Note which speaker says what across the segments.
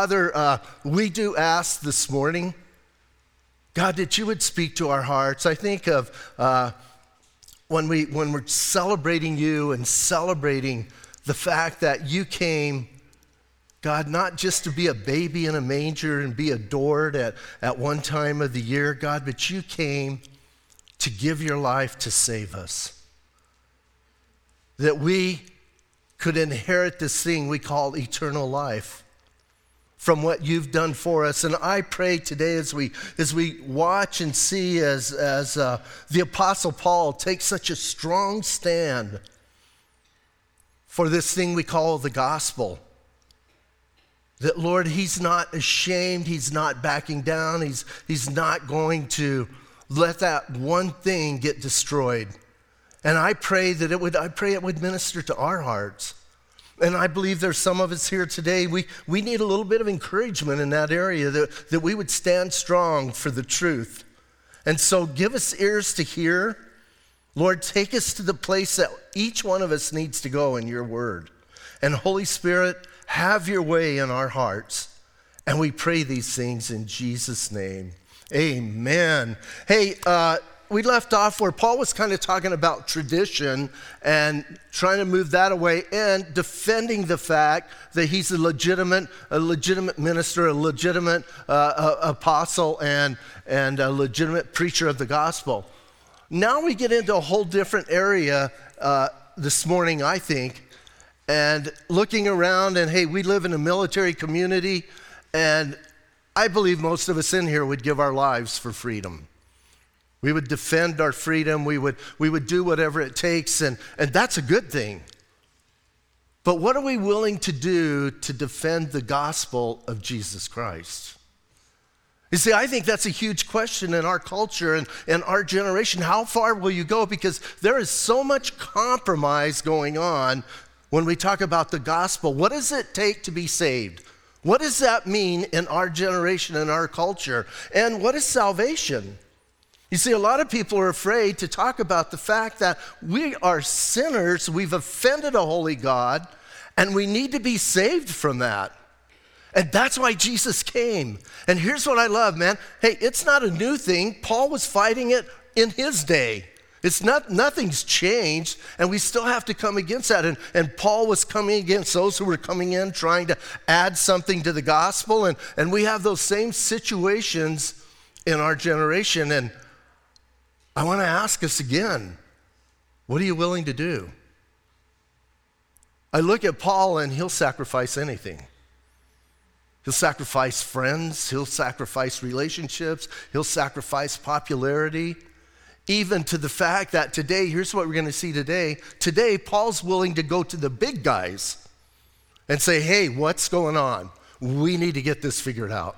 Speaker 1: Father, uh, we do ask this morning, God, that you would speak to our hearts. I think of uh, when, we, when we're celebrating you and celebrating the fact that you came, God, not just to be a baby in a manger and be adored at, at one time of the year, God, but you came to give your life to save us. That we could inherit this thing we call eternal life from what you've done for us. And I pray today as we, as we watch and see as, as uh, the Apostle Paul takes such a strong stand for this thing we call the gospel. That, Lord, He's not ashamed, He's not backing down, He's, he's not going to let that one thing get destroyed. And I pray that it would, I pray it would minister to our hearts. And I believe there's some of us here today, we, we need a little bit of encouragement in that area that, that we would stand strong for the truth. And so give us ears to hear. Lord, take us to the place that each one of us needs to go in your word. And Holy Spirit, have your way in our hearts. And we pray these things in Jesus' name. Amen. Hey, uh, we left off where Paul was kind of talking about tradition and trying to move that away and defending the fact that he's a legitimate, a legitimate minister, a legitimate uh, apostle, and, and a legitimate preacher of the gospel. Now we get into a whole different area uh, this morning, I think, and looking around, and hey, we live in a military community, and I believe most of us in here would give our lives for freedom. We would defend our freedom. We would, we would do whatever it takes, and, and that's a good thing. But what are we willing to do to defend the gospel of Jesus Christ? You see, I think that's a huge question in our culture and, and our generation. How far will you go? Because there is so much compromise going on when we talk about the gospel. What does it take to be saved? What does that mean in our generation and our culture? And what is salvation? You see, a lot of people are afraid to talk about the fact that we are sinners, we've offended a holy God, and we need to be saved from that. And that's why Jesus came. And here's what I love, man. Hey, it's not a new thing. Paul was fighting it in his day. It's not, nothing's changed, and we still have to come against that. And, and Paul was coming against those who were coming in trying to add something to the gospel. And, and we have those same situations in our generation. And I want to ask us again what are you willing to do? I look at Paul and he'll sacrifice anything. He'll sacrifice friends, he'll sacrifice relationships, he'll sacrifice popularity, even to the fact that today, here's what we're going to see today. Today, Paul's willing to go to the big guys and say, hey, what's going on? We need to get this figured out.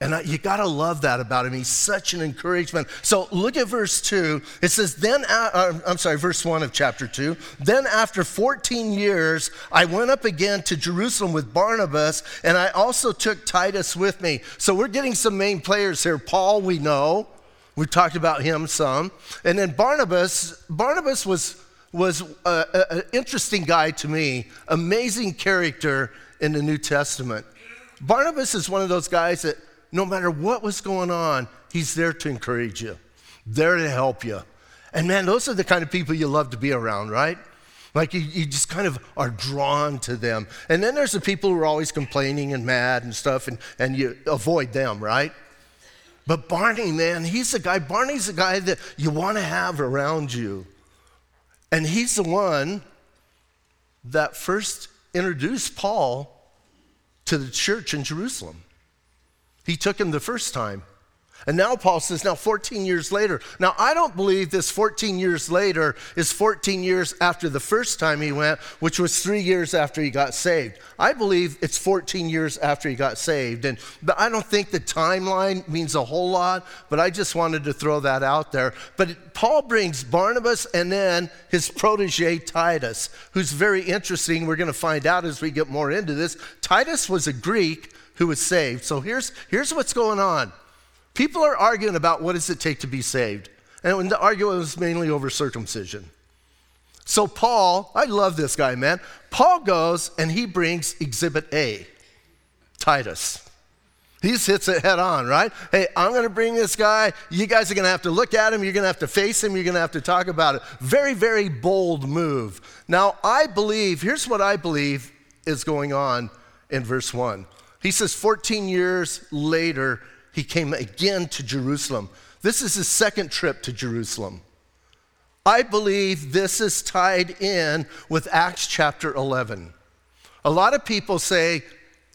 Speaker 1: And I, you got to love that about him. He's such an encouragement. So look at verse 2. It says, Then, uh, I'm sorry, verse 1 of chapter 2. Then after 14 years, I went up again to Jerusalem with Barnabas, and I also took Titus with me. So we're getting some main players here. Paul, we know. We talked about him some. And then Barnabas, Barnabas was, was an interesting guy to me, amazing character in the New Testament. Barnabas is one of those guys that no matter what was going on, he's there to encourage you, there to help you. And man, those are the kind of people you love to be around, right? Like you, you just kind of are drawn to them. And then there's the people who are always complaining and mad and stuff, and, and you avoid them, right? But Barney, man, he's the guy, Barney's the guy that you want to have around you. And he's the one that first introduced Paul to the church in Jerusalem. He took him the first time. And now Paul says, now 14 years later. Now, I don't believe this 14 years later is 14 years after the first time he went, which was three years after he got saved. I believe it's 14 years after he got saved. And but I don't think the timeline means a whole lot, but I just wanted to throw that out there. But Paul brings Barnabas and then his protege Titus, who's very interesting. We're going to find out as we get more into this. Titus was a Greek who was saved. So here's, here's what's going on. People are arguing about what does it take to be saved. And the argument was mainly over circumcision. So Paul, I love this guy, man. Paul goes and he brings exhibit A. Titus. He hits it head on, right? Hey, I'm going to bring this guy. You guys are going to have to look at him. You're going to have to face him. You're going to have to talk about it. Very, very bold move. Now, I believe, here's what I believe is going on in verse 1. He says, 14 years later, he came again to Jerusalem. This is his second trip to Jerusalem. I believe this is tied in with Acts chapter 11. A lot of people say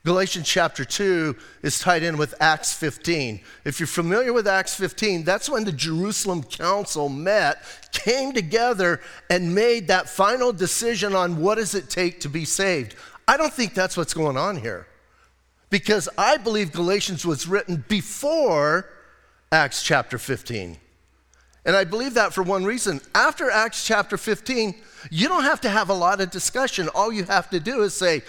Speaker 1: Galatians chapter 2 is tied in with Acts 15. If you're familiar with Acts 15, that's when the Jerusalem council met, came together, and made that final decision on what does it take to be saved. I don't think that's what's going on here. Because I believe Galatians was written before Acts chapter 15. And I believe that for one reason. After Acts chapter 15, you don't have to have a lot of discussion. All you have to do is say,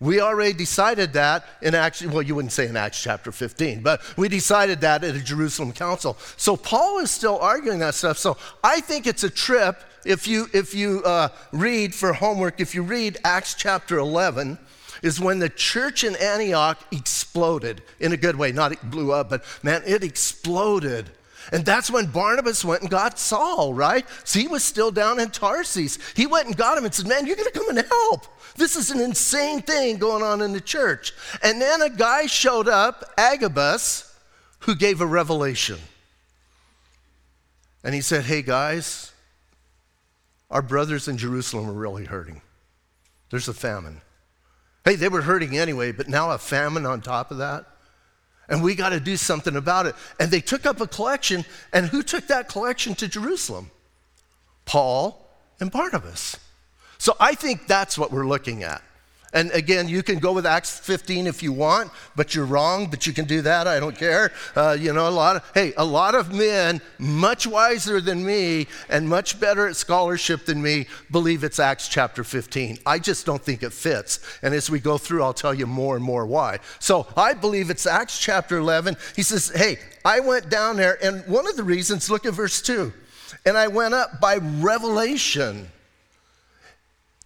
Speaker 1: we already decided that in Acts, well, you wouldn't say in Acts chapter 15, but we decided that at a Jerusalem council. So Paul is still arguing that stuff. So I think it's a trip. If you, if you uh, read for homework, if you read Acts chapter 11, is when the church in Antioch exploded in a good way. Not it blew up, but man, it exploded. And that's when Barnabas went and got Saul, right? So he was still down in Tarsus. He went and got him and said, Man, you're going to come and help. This is an insane thing going on in the church. And then a guy showed up, Agabus, who gave a revelation. And he said, Hey, guys, our brothers in Jerusalem are really hurting. There's a famine. Hey, they were hurting anyway, but now a famine on top of that. And we got to do something about it. And they took up a collection, and who took that collection to Jerusalem? Paul and Barnabas. So I think that's what we're looking at. And again, you can go with Acts 15 if you want, but you're wrong, but you can do that. I don't care. Uh, you know, a lot of, hey, a lot of men, much wiser than me and much better at scholarship than me, believe it's Acts chapter 15. I just don't think it fits. And as we go through, I'll tell you more and more why. So I believe it's Acts chapter 11. He says, hey, I went down there, and one of the reasons, look at verse 2. And I went up by revelation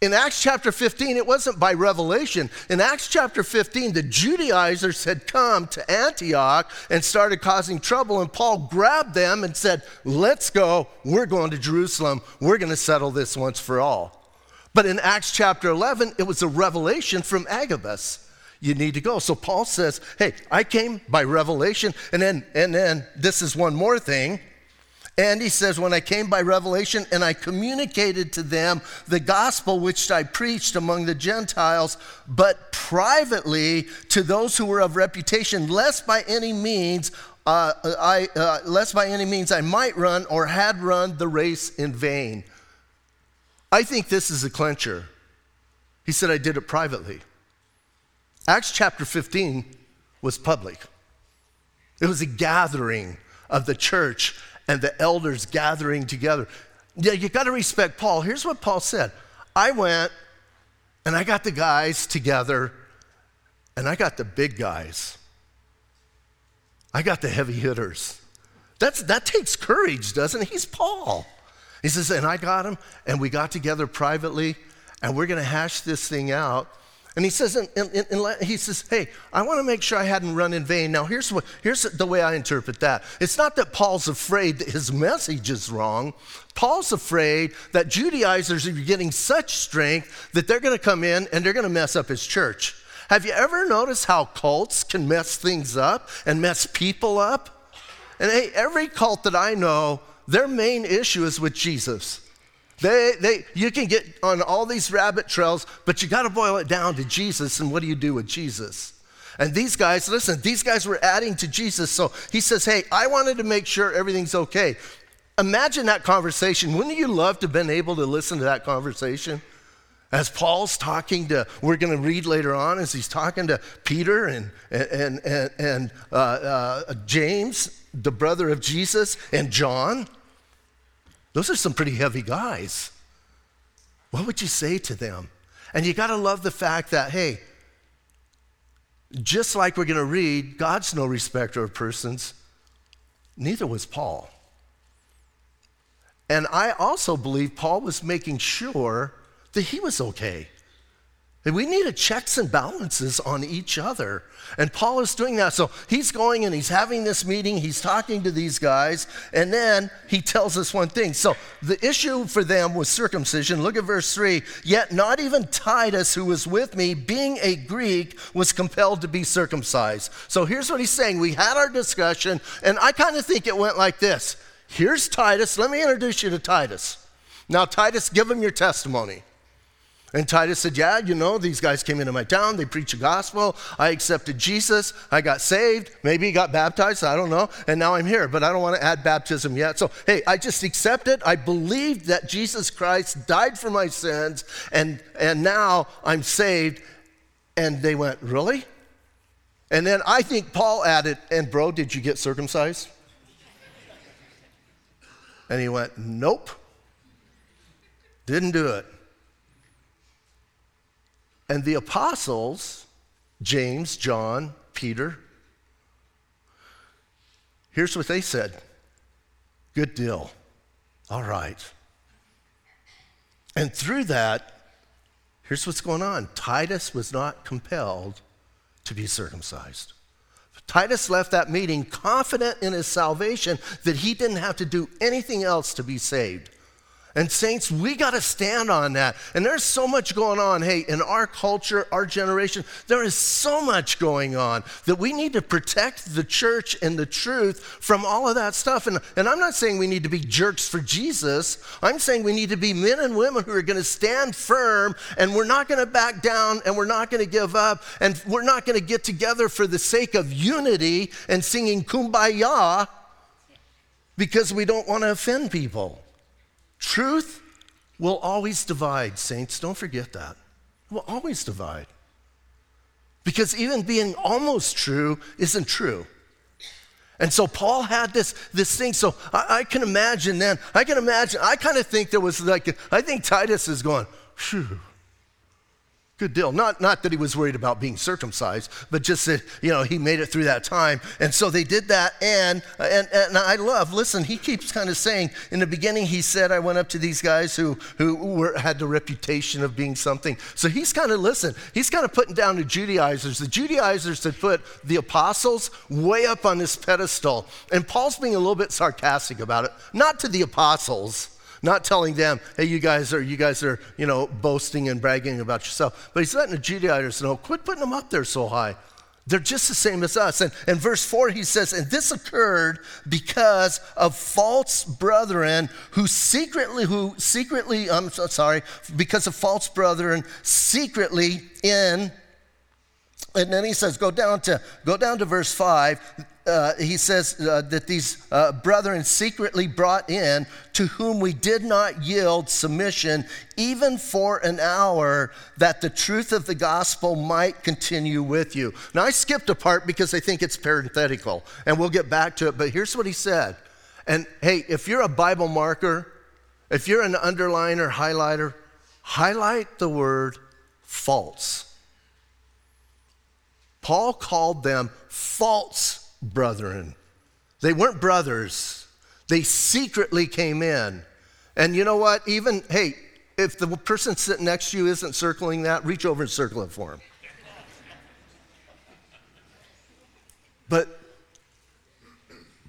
Speaker 1: in Acts chapter 15, it wasn't by revelation. In Acts chapter 15, the Judaizers had come to Antioch and started causing trouble, and Paul grabbed them and said, Let's go. We're going to Jerusalem. We're going to settle this once for all. But in Acts chapter 11, it was a revelation from Agabus. You need to go. So Paul says, Hey, I came by revelation. And then, and then this is one more thing. And he says, When I came by revelation and I communicated to them the gospel which I preached among the Gentiles, but privately to those who were of reputation, lest by any means uh, I, uh, lest by any means I might run or had run the race in vain. I think this is a clincher. He said, I did it privately. Acts chapter 15 was public, it was a gathering of the church and the elders gathering together. Yeah, you got to respect Paul. Here's what Paul said I went and I got the guys together, and I got the big guys. I got the heavy hitters. That's, that takes courage, doesn't it? He's Paul. He says, and I got him, and we got together privately, and we're going to hash this thing out. And he says, and, and, and he says, hey, I want to make sure I hadn't run in vain. Now, here's, what, here's the way I interpret that. It's not that Paul's afraid that his message is wrong. Paul's afraid that Judaizers are getting such strength that they're going to come in and they're going to mess up his church. Have you ever noticed how cults can mess things up and mess people up? And hey, every cult that I know, their main issue is with Jesus. They, they, you can get on all these rabbit trails, but you got to boil it down to Jesus. And what do you do with Jesus? And these guys, listen, these guys were adding to Jesus. So he says, Hey, I wanted to make sure everything's okay. Imagine that conversation. Wouldn't you love to have been able to listen to that conversation? As Paul's talking to, we're going to read later on, as he's talking to Peter and, and, and, and uh, uh, James, the brother of Jesus, and John. Those are some pretty heavy guys. What would you say to them? And you got to love the fact that, hey, just like we're going to read, God's no respecter of persons, neither was Paul. And I also believe Paul was making sure that he was okay. We needed checks and balances on each other. And Paul is doing that. So he's going and he's having this meeting, he's talking to these guys, and then he tells us one thing. So the issue for them was circumcision. Look at verse 3. Yet not even Titus, who was with me, being a Greek, was compelled to be circumcised. So here's what he's saying. We had our discussion, and I kind of think it went like this Here's Titus. Let me introduce you to Titus. Now, Titus, give him your testimony. And Titus said, Yeah, you know, these guys came into my town, they preached the gospel. I accepted Jesus, I got saved, maybe got baptized, I don't know, and now I'm here, but I don't want to add baptism yet. So, hey, I just accepted, I believed that Jesus Christ died for my sins, and, and now I'm saved. And they went, Really? And then I think Paul added, And bro, did you get circumcised? And he went, Nope, didn't do it. And the apostles, James, John, Peter, here's what they said Good deal. All right. And through that, here's what's going on Titus was not compelled to be circumcised. Titus left that meeting confident in his salvation that he didn't have to do anything else to be saved. And, saints, we got to stand on that. And there's so much going on. Hey, in our culture, our generation, there is so much going on that we need to protect the church and the truth from all of that stuff. And, and I'm not saying we need to be jerks for Jesus. I'm saying we need to be men and women who are going to stand firm and we're not going to back down and we're not going to give up and we're not going to get together for the sake of unity and singing kumbaya because we don't want to offend people. Truth will always divide, saints. Don't forget that. It will always divide. Because even being almost true isn't true. And so Paul had this, this thing. So I, I can imagine then, I can imagine, I kind of think there was like, I think Titus is going, phew, Good deal. Not, not that he was worried about being circumcised, but just that, you know, he made it through that time. And so they did that. And, and, and I love, listen, he keeps kind of saying, in the beginning, he said, I went up to these guys who, who were, had the reputation of being something. So he's kind of, listen, he's kind of putting down the Judaizers. The Judaizers had put the apostles way up on this pedestal. And Paul's being a little bit sarcastic about it. Not to the apostles not telling them, hey, you guys are, you guys are, you know, boasting and bragging about yourself. But he's letting the Judaizers know, quit putting them up there so high. They're just the same as us. And in verse 4, he says, And this occurred because of false brethren who secretly, who secretly, I'm so sorry, because of false brethren secretly in and then he says, go down to, go down to verse 5. Uh, he says uh, that these uh, brethren secretly brought in to whom we did not yield submission even for an hour that the truth of the gospel might continue with you. Now, I skipped a part because I think it's parenthetical, and we'll get back to it, but here's what he said. And hey, if you're a Bible marker, if you're an underliner, highlighter, highlight the word false. Paul called them false brethren. They weren't brothers, they secretly came in. And you know what? Even, hey, if the person sitting next to you isn't circling that, reach over and circle it for him. But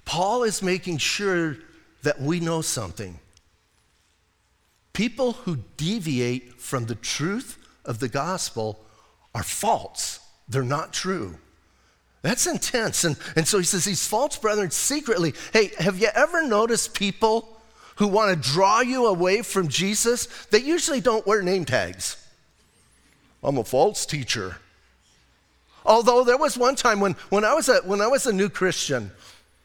Speaker 1: Paul is making sure that we know something. People who deviate from the truth of the gospel are false they're not true. That's intense. And, and so he says, these false brethren secretly. Hey, have you ever noticed people who want to draw you away from Jesus? They usually don't wear name tags. I'm a false teacher. Although there was one time when, when, I, was a, when I was a new Christian,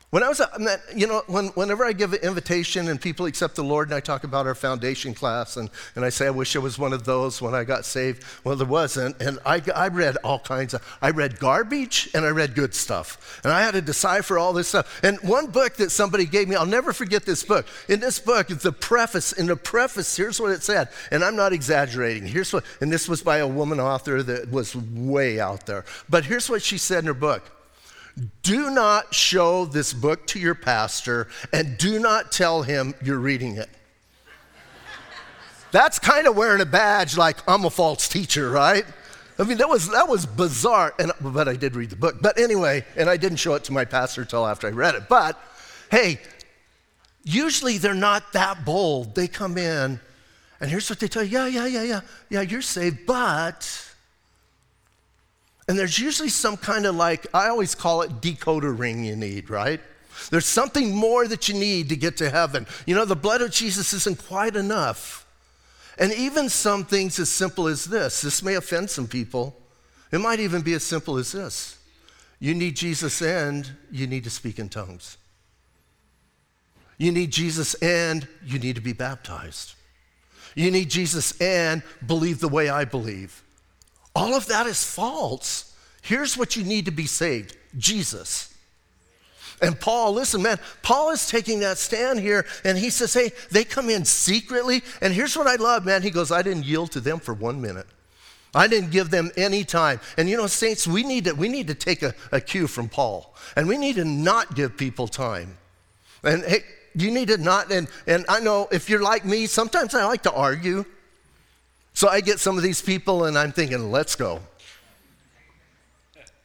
Speaker 1: when I was, uh, a, you know, when, whenever I give an invitation and people accept the Lord and I talk about our foundation class and, and I say, I wish I was one of those when I got saved. Well, there wasn't. And I, I read all kinds of, I read garbage and I read good stuff. And I had to decipher all this stuff. And one book that somebody gave me, I'll never forget this book. In this book, the preface, in the preface, here's what it said. And I'm not exaggerating. Here's what, and this was by a woman author that was way out there. But here's what she said in her book. Do not show this book to your pastor and do not tell him you're reading it. That's kind of wearing a badge like I'm a false teacher, right? I mean, that was, that was bizarre. And, but I did read the book. But anyway, and I didn't show it to my pastor until after I read it. But hey, usually they're not that bold. They come in, and here's what they tell you yeah, yeah, yeah, yeah, yeah, you're saved, but. And there's usually some kind of like, I always call it decoder ring you need, right? There's something more that you need to get to heaven. You know, the blood of Jesus isn't quite enough. And even some things as simple as this this may offend some people. It might even be as simple as this you need Jesus and you need to speak in tongues. You need Jesus and you need to be baptized. You need Jesus and believe the way I believe. All of that is false. Here's what you need to be saved Jesus. And Paul, listen, man, Paul is taking that stand here and he says, hey, they come in secretly. And here's what I love, man. He goes, I didn't yield to them for one minute. I didn't give them any time. And you know, saints, we need to, we need to take a, a cue from Paul. And we need to not give people time. And hey, you need to not, and, and I know if you're like me, sometimes I like to argue. So I get some of these people and I'm thinking, let's go.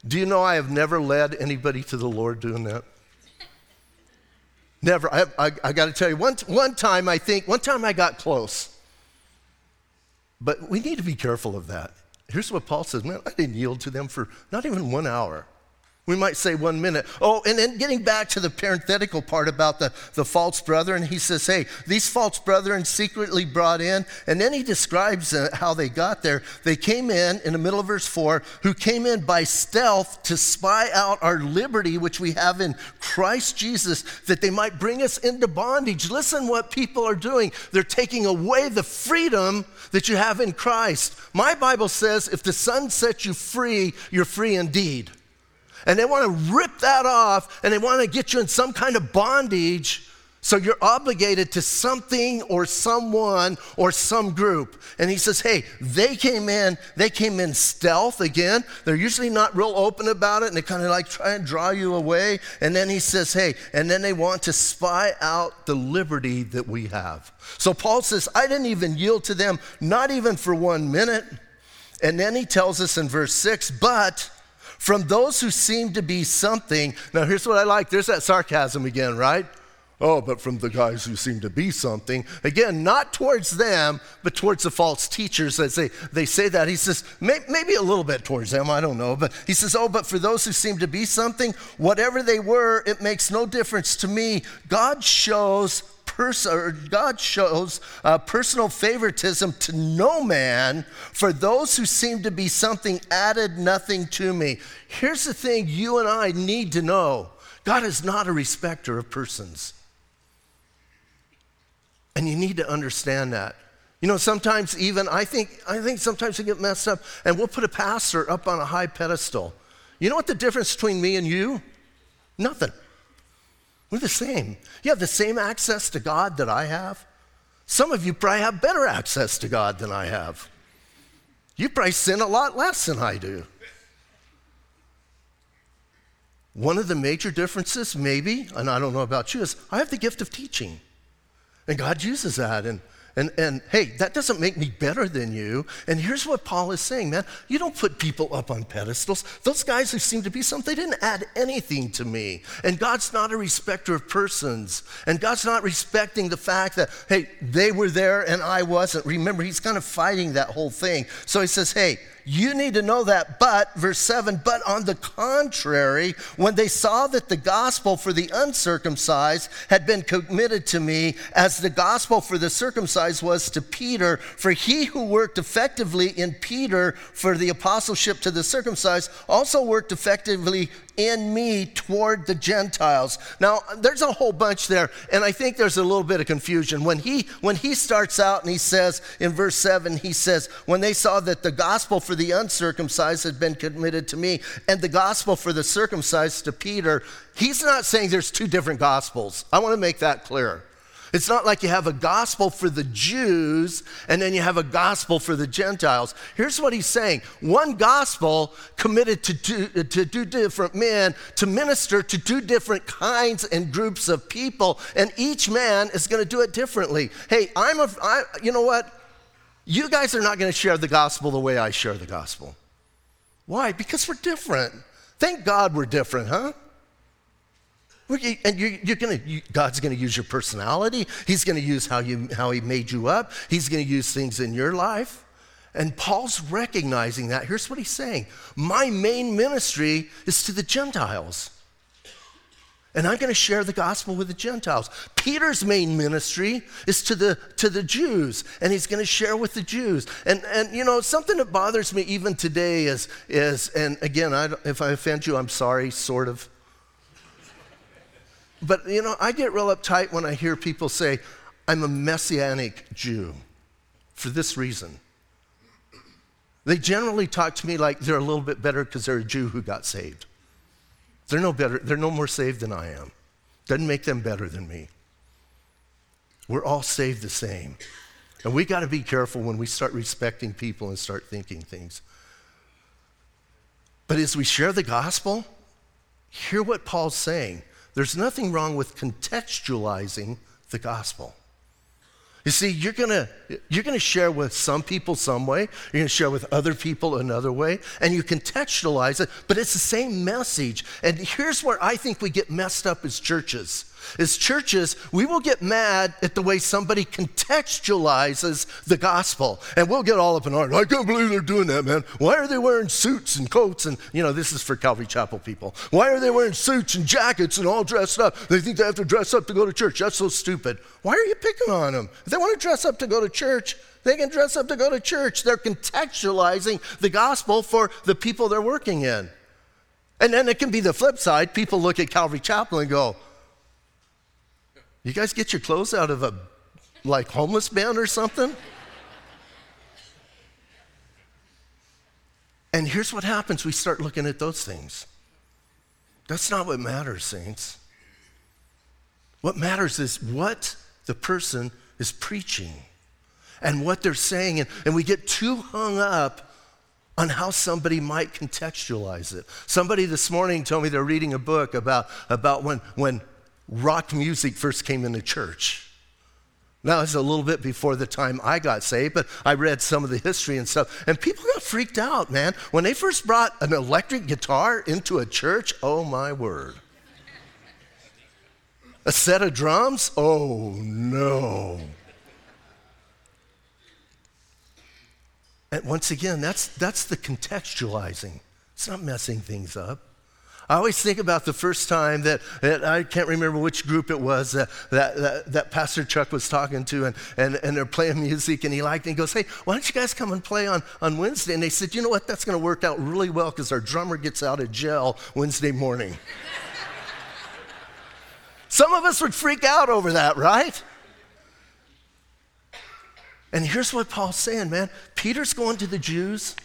Speaker 1: Do you know I have never led anybody to the Lord doing that? Never. I, I, I got to tell you, one, one time I think, one time I got close. But we need to be careful of that. Here's what Paul says Man, I didn't yield to them for not even one hour. We might say one minute. Oh, and then getting back to the parenthetical part about the, the false brethren, he says, hey, these false brethren secretly brought in, and then he describes uh, how they got there. They came in, in the middle of verse 4, who came in by stealth to spy out our liberty, which we have in Christ Jesus, that they might bring us into bondage. Listen what people are doing. They're taking away the freedom that you have in Christ. My Bible says, if the Son sets you free, you're free indeed and they want to rip that off and they want to get you in some kind of bondage so you're obligated to something or someone or some group. And he says, hey, they came in, they came in stealth again. They're usually not real open about it and they kind of like try and draw you away. And then he says, hey, and then they want to spy out the liberty that we have. So Paul says, I didn't even yield to them, not even for one minute. And then he tells us in verse six, but from those who seem to be something. Now, here's what I like there's that sarcasm again, right? Oh, but from the guys who seem to be something. Again, not towards them, but towards the false teachers as they, they say that. He says, may, maybe a little bit towards them, I don't know. But he says, oh, but for those who seem to be something, whatever they were, it makes no difference to me. God shows pers- God shows uh, personal favoritism to no man, for those who seem to be something added nothing to me. Here's the thing you and I need to know God is not a respecter of persons. And you need to understand that. You know, sometimes even I think I think sometimes we get messed up and we'll put a pastor up on a high pedestal. You know what the difference between me and you? Nothing. We're the same. You have the same access to God that I have. Some of you probably have better access to God than I have. You probably sin a lot less than I do. One of the major differences, maybe, and I don't know about you, is I have the gift of teaching. And God uses that. And and, and hey, that doesn't make me better than you. And here's what Paul is saying, man. You don't put people up on pedestals. Those guys who seem to be something, they didn't add anything to me. And God's not a respecter of persons. And God's not respecting the fact that, hey, they were there and I wasn't. Remember, he's kind of fighting that whole thing. So he says, hey, you need to know that. But, verse 7, but on the contrary, when they saw that the gospel for the uncircumcised had been committed to me, as the gospel for the circumcised was to Peter, for he who worked effectively in Peter for the apostleship to the circumcised also worked effectively in me toward the Gentiles. Now, there's a whole bunch there, and I think there's a little bit of confusion. When he, when he starts out and he says in verse 7, he says, When they saw that the gospel for the uncircumcised had been committed to me, and the gospel for the circumcised to Peter, he's not saying there's two different gospels. I want to make that clear. It's not like you have a gospel for the Jews and then you have a gospel for the Gentiles. Here's what he's saying one gospel committed to do, to different men, to minister to two different kinds and groups of people, and each man is going to do it differently. Hey, I'm a, I, you know what? You guys are not going to share the gospel the way I share the gospel. Why? Because we're different. Thank God we're different, huh? And you're, you're gonna, you, God's going to use your personality. He's going to use how, you, how He made you up. He's going to use things in your life. And Paul's recognizing that. Here's what he's saying My main ministry is to the Gentiles. And I'm going to share the gospel with the Gentiles. Peter's main ministry is to the, to the Jews, and he's going to share with the Jews. And, and you know, something that bothers me even today is, is and again, I, if I offend you, I'm sorry, sort of. But, you know, I get real uptight when I hear people say, I'm a messianic Jew for this reason. They generally talk to me like they're a little bit better because they're a Jew who got saved. They're no better, they're no more saved than I am. Doesn't make them better than me. We're all saved the same. And we got to be careful when we start respecting people and start thinking things. But as we share the gospel, hear what Paul's saying. There's nothing wrong with contextualizing the gospel. You see, you're gonna, you're gonna share with some people some way, you're gonna share with other people another way, and you contextualize it, but it's the same message. And here's where I think we get messed up as churches. As churches, we will get mad at the way somebody contextualizes the gospel. And we'll get all up in arms. I can't believe they're doing that, man. Why are they wearing suits and coats? And, you know, this is for Calvary Chapel people. Why are they wearing suits and jackets and all dressed up? They think they have to dress up to go to church. That's so stupid. Why are you picking on them? If they want to dress up to go to church, they can dress up to go to church. They're contextualizing the gospel for the people they're working in. And then it can be the flip side. People look at Calvary Chapel and go, you guys get your clothes out of a like homeless bin or something? and here's what happens we start looking at those things. That's not what matters, saints. What matters is what the person is preaching and what they're saying. And, and we get too hung up on how somebody might contextualize it. Somebody this morning told me they're reading a book about, about when, when rock music first came into church. Now, it's a little bit before the time I got saved, but I read some of the history and stuff, and people got freaked out, man. When they first brought an electric guitar into a church, oh my word. A set of drums? Oh no. And once again, that's, that's the contextualizing. It's not messing things up. I always think about the first time that, that I can't remember which group it was that, that, that, that, Pastor Chuck was talking to, and, and, and they're playing music, and he liked it. And he goes, Hey, why don't you guys come and play on, on Wednesday? And they said, You know what? That's going to work out really well because our drummer gets out of jail Wednesday morning. Some of us would freak out over that, right? And here's what Paul's saying, man. Peter's going to the Jews,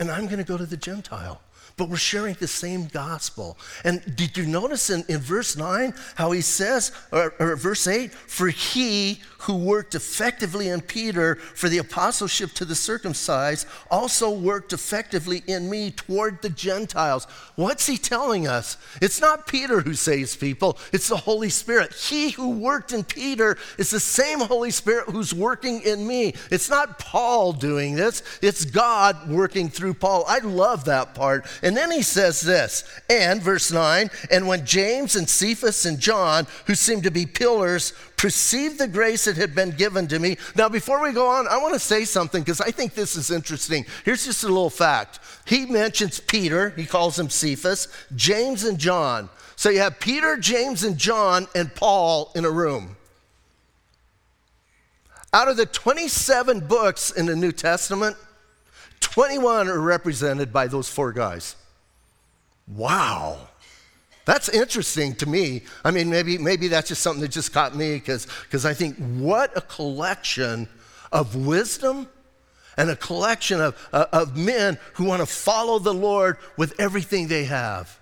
Speaker 1: and I'm going to go to the Gentile but we're sharing the same gospel. And did you notice in, in verse 9 how he says, or, or verse 8, for he who worked effectively in Peter for the apostleship to the circumcised also worked effectively in me toward the Gentiles. What's he telling us? It's not Peter who saves people, it's the Holy Spirit. He who worked in Peter is the same Holy Spirit who's working in me. It's not Paul doing this, it's God working through Paul. I love that part. And then he says this, and verse 9, and when James and Cephas and John, who seemed to be pillars, perceived the grace that had been given to me. Now, before we go on, I want to say something because I think this is interesting. Here's just a little fact. He mentions Peter, he calls him Cephas, James and John. So you have Peter, James, and John, and Paul in a room. Out of the 27 books in the New Testament, 21 are represented by those four guys. Wow. That's interesting to me. I mean, maybe, maybe that's just something that just caught me because I think what a collection of wisdom and a collection of, uh, of men who want to follow the Lord with everything they have.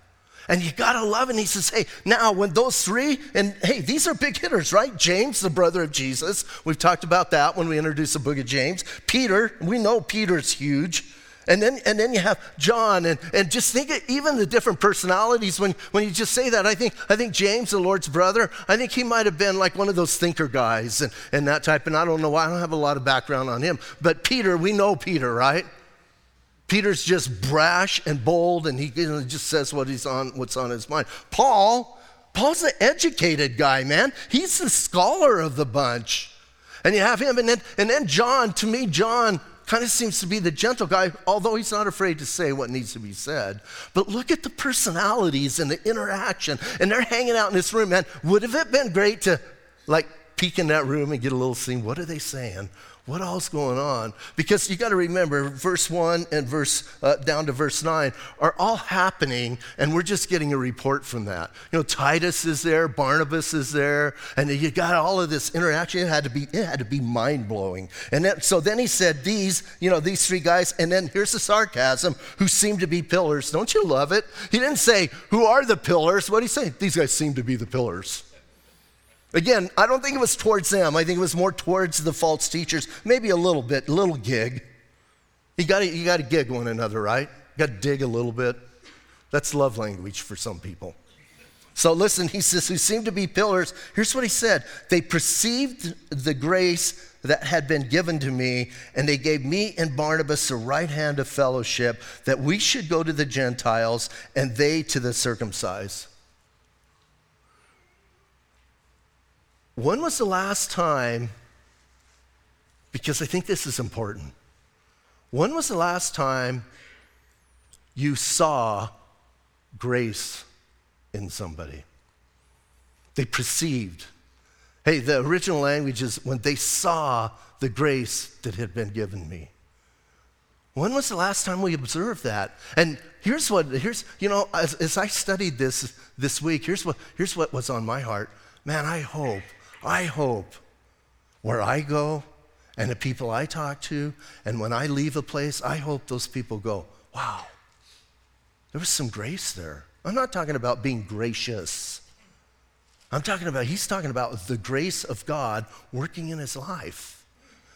Speaker 1: And you gotta love it. And he says, hey, now when those three, and hey, these are big hitters, right? James, the brother of Jesus. We've talked about that when we introduced the book of James. Peter, we know Peter's huge. And then, and then you have John, and, and just think of even the different personalities when, when you just say that. I think, I think James, the Lord's brother, I think he might have been like one of those thinker guys and, and that type. And I don't know why, I don't have a lot of background on him. But Peter, we know Peter, right? Peter's just brash and bold, and he you know, just says what he's on, what's on his mind. Paul, Paul's an educated guy, man. He's the scholar of the bunch. And you have him, and then, and then John, to me, John kind of seems to be the gentle guy, although he's not afraid to say what needs to be said. But look at the personalities and the interaction, and they're hanging out in this room, man. Would have it been great to, like, peek in that room and get a little scene? What are they saying? What all's going on? Because you got to remember, verse 1 and verse uh, down to verse 9 are all happening, and we're just getting a report from that. You know, Titus is there, Barnabas is there, and you got all of this interaction. It had to be, it had to be mind blowing. And then, so then he said, These, you know, these three guys, and then here's the sarcasm, who seem to be pillars. Don't you love it? He didn't say, Who are the pillars? What did he say? These guys seem to be the pillars. Again, I don't think it was towards them. I think it was more towards the false teachers. Maybe a little bit, a little gig. You got you to gig one another, right? You got to dig a little bit. That's love language for some people. So listen, he says, who seemed to be pillars. Here's what he said They perceived the grace that had been given to me, and they gave me and Barnabas the right hand of fellowship that we should go to the Gentiles and they to the circumcised. When was the last time, because I think this is important, when was the last time you saw grace in somebody? They perceived. Hey, the original language is when they saw the grace that had been given me. When was the last time we observed that? And here's what, here's, you know, as, as I studied this this week, here's what, here's what was on my heart. Man, I hope I hope where I go and the people I talk to, and when I leave a place, I hope those people go, wow, there was some grace there. I'm not talking about being gracious. I'm talking about, he's talking about the grace of God working in his life.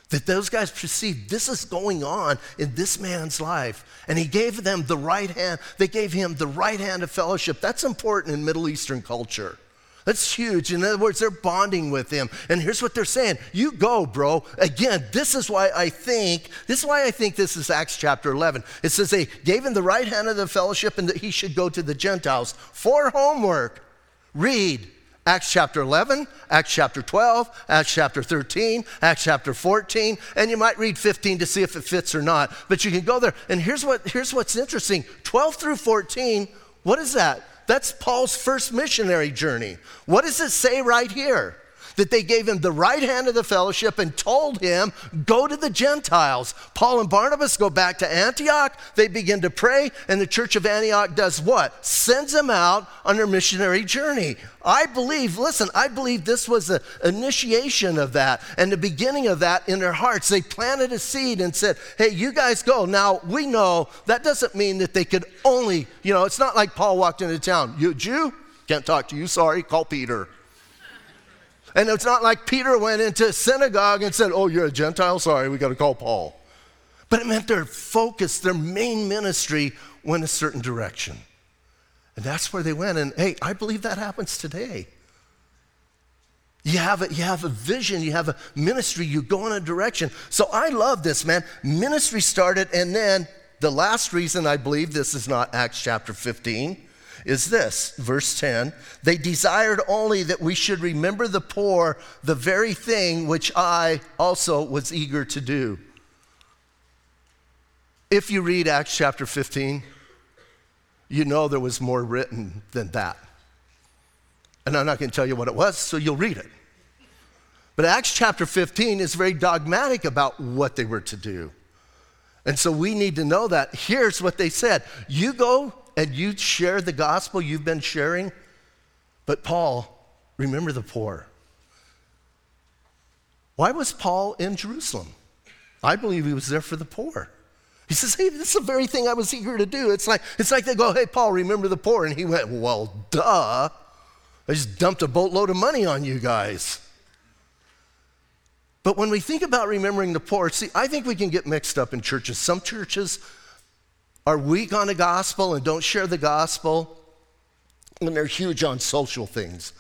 Speaker 1: That those guys perceived this is going on in this man's life. And he gave them the right hand, they gave him the right hand of fellowship. That's important in Middle Eastern culture. That's huge. In other words, they're bonding with him. And here's what they're saying You go, bro. Again, this is why I think, this is why I think this is Acts chapter 11. It says they gave him the right hand of the fellowship and that he should go to the Gentiles for homework. Read Acts chapter 11, Acts chapter 12, Acts chapter 13, Acts chapter 14, and you might read 15 to see if it fits or not. But you can go there. And here's, what, here's what's interesting 12 through 14, what is that? That's Paul's first missionary journey. What does it say right here? That they gave him the right hand of the fellowship and told him, Go to the Gentiles. Paul and Barnabas go back to Antioch. They begin to pray, and the church of Antioch does what? Sends them out on their missionary journey. I believe, listen, I believe this was the initiation of that and the beginning of that in their hearts. They planted a seed and said, hey, you guys go. Now, we know that doesn't mean that they could only, you know, it's not like Paul walked into town. You Jew? Can't talk to you, sorry, call Peter. And it's not like Peter went into synagogue and said, oh, you're a Gentile? Sorry, we got to call Paul. But it meant their focus, their main ministry went a certain direction. And that's where they went. And hey, I believe that happens today. You have, a, you have a vision, you have a ministry, you go in a direction. So I love this, man. Ministry started, and then the last reason I believe this is not Acts chapter 15 is this, verse 10. They desired only that we should remember the poor, the very thing which I also was eager to do. If you read Acts chapter 15, you know there was more written than that. And I'm not going to tell you what it was, so you'll read it. But Acts chapter 15 is very dogmatic about what they were to do. And so we need to know that. Here's what they said You go and you share the gospel you've been sharing, but Paul, remember the poor. Why was Paul in Jerusalem? I believe he was there for the poor. He says, Hey, this is the very thing I was eager to do. It's like, it's like they go, Hey, Paul, remember the poor. And he went, Well, duh. I just dumped a boatload of money on you guys. But when we think about remembering the poor, see, I think we can get mixed up in churches. Some churches are weak on the gospel and don't share the gospel, and they're huge on social things.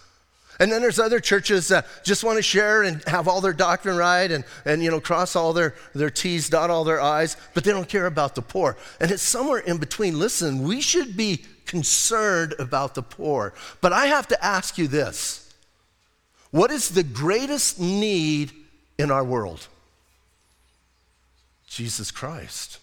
Speaker 1: And then there's other churches that just want to share and have all their doctrine right and, and you know, cross all their, their T's, dot all their I's, but they don't care about the poor. And it's somewhere in between. Listen, we should be concerned about the poor. But I have to ask you this what is the greatest need in our world? Jesus Christ.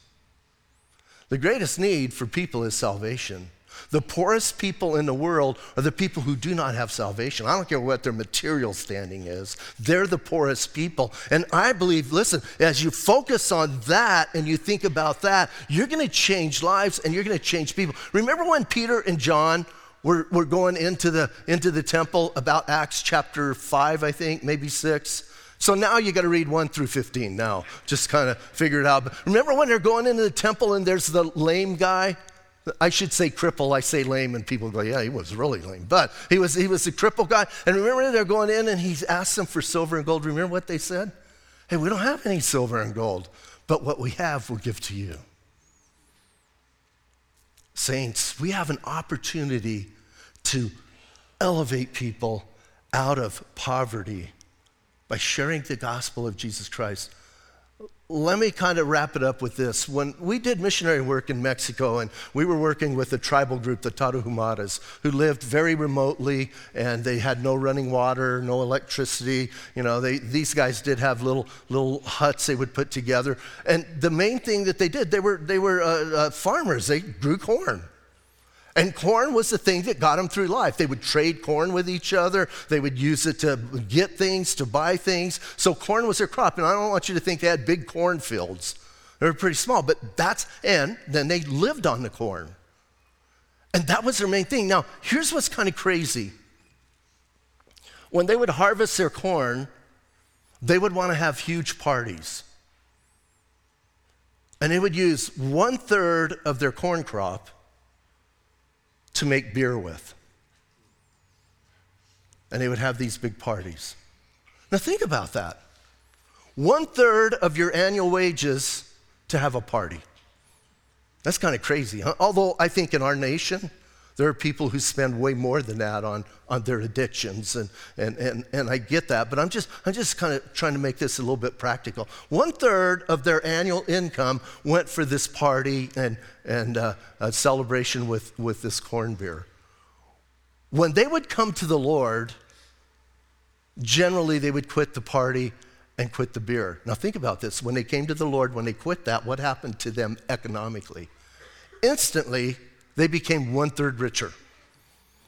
Speaker 1: The greatest need for people is salvation. The poorest people in the world are the people who do not have salvation. I don't care what their material standing is, they're the poorest people. And I believe, listen, as you focus on that and you think about that, you're going to change lives and you're going to change people. Remember when Peter and John were, were going into the, into the temple about Acts chapter 5, I think, maybe 6? So now you got to read 1 through 15 now, just kind of figure it out. But remember when they're going into the temple and there's the lame guy? I should say cripple. I say lame, and people go, "Yeah, he was really lame." But he was he was a cripple guy. And remember, they're going in, and he asked them for silver and gold. Remember what they said? Hey, we don't have any silver and gold, but what we have, we'll give to you. Saints, we have an opportunity to elevate people out of poverty by sharing the gospel of Jesus Christ let me kind of wrap it up with this. When we did missionary work in Mexico, and we were working with a tribal group, the Tarahumaras, who lived very remotely, and they had no running water, no electricity. You know, they, these guys did have little little huts they would put together, and the main thing that they did, they were they were uh, uh, farmers. They grew corn. And corn was the thing that got them through life. They would trade corn with each other. They would use it to get things, to buy things. So corn was their crop. And I don't want you to think they had big cornfields. They were pretty small, but that's, and then they lived on the corn. And that was their main thing. Now, here's what's kind of crazy. When they would harvest their corn, they would want to have huge parties. And they would use one third of their corn crop to make beer with. And they would have these big parties. Now, think about that. One third of your annual wages to have a party. That's kind of crazy. Huh? Although I think in our nation, there are people who spend way more than that on, on their addictions, and, and, and, and I get that, but I'm just, I'm just kind of trying to make this a little bit practical. One third of their annual income went for this party and, and uh, a celebration with, with this corn beer. When they would come to the Lord, generally they would quit the party and quit the beer. Now, think about this. When they came to the Lord, when they quit that, what happened to them economically? Instantly, they became one third richer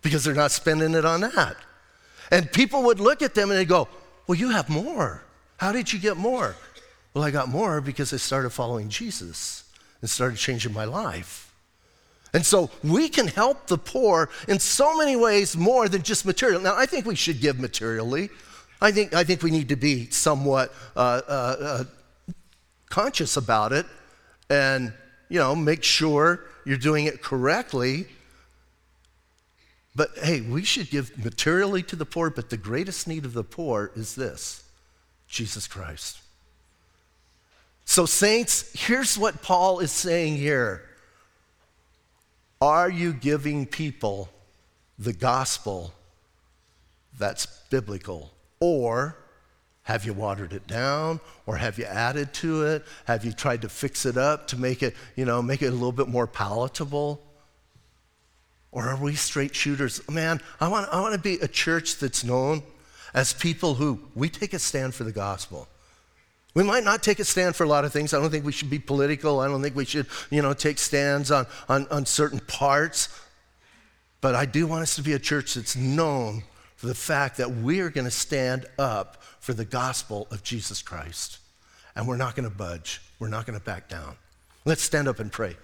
Speaker 1: because they're not spending it on that. And people would look at them and they go, Well, you have more. How did you get more? Well, I got more because I started following Jesus and started changing my life. And so we can help the poor in so many ways more than just material. Now, I think we should give materially. I think, I think we need to be somewhat uh, uh, uh, conscious about it and, you know, make sure you're doing it correctly. But hey, we should give materially to the poor, but the greatest need of the poor is this Jesus Christ. So, saints, here's what Paul is saying here Are you giving people the gospel that's biblical? Or have you watered it down or have you added to it? Have you tried to fix it up to make it, you know, make it a little bit more palatable? Or are we straight shooters? Man, I want, I want to be a church that's known as people who we take a stand for the gospel. We might not take a stand for a lot of things. I don't think we should be political. I don't think we should, you know, take stands on, on, on certain parts. But I do want us to be a church that's known the fact that we are going to stand up for the gospel of Jesus Christ. And we're not going to budge, we're not going to back down. Let's stand up and pray.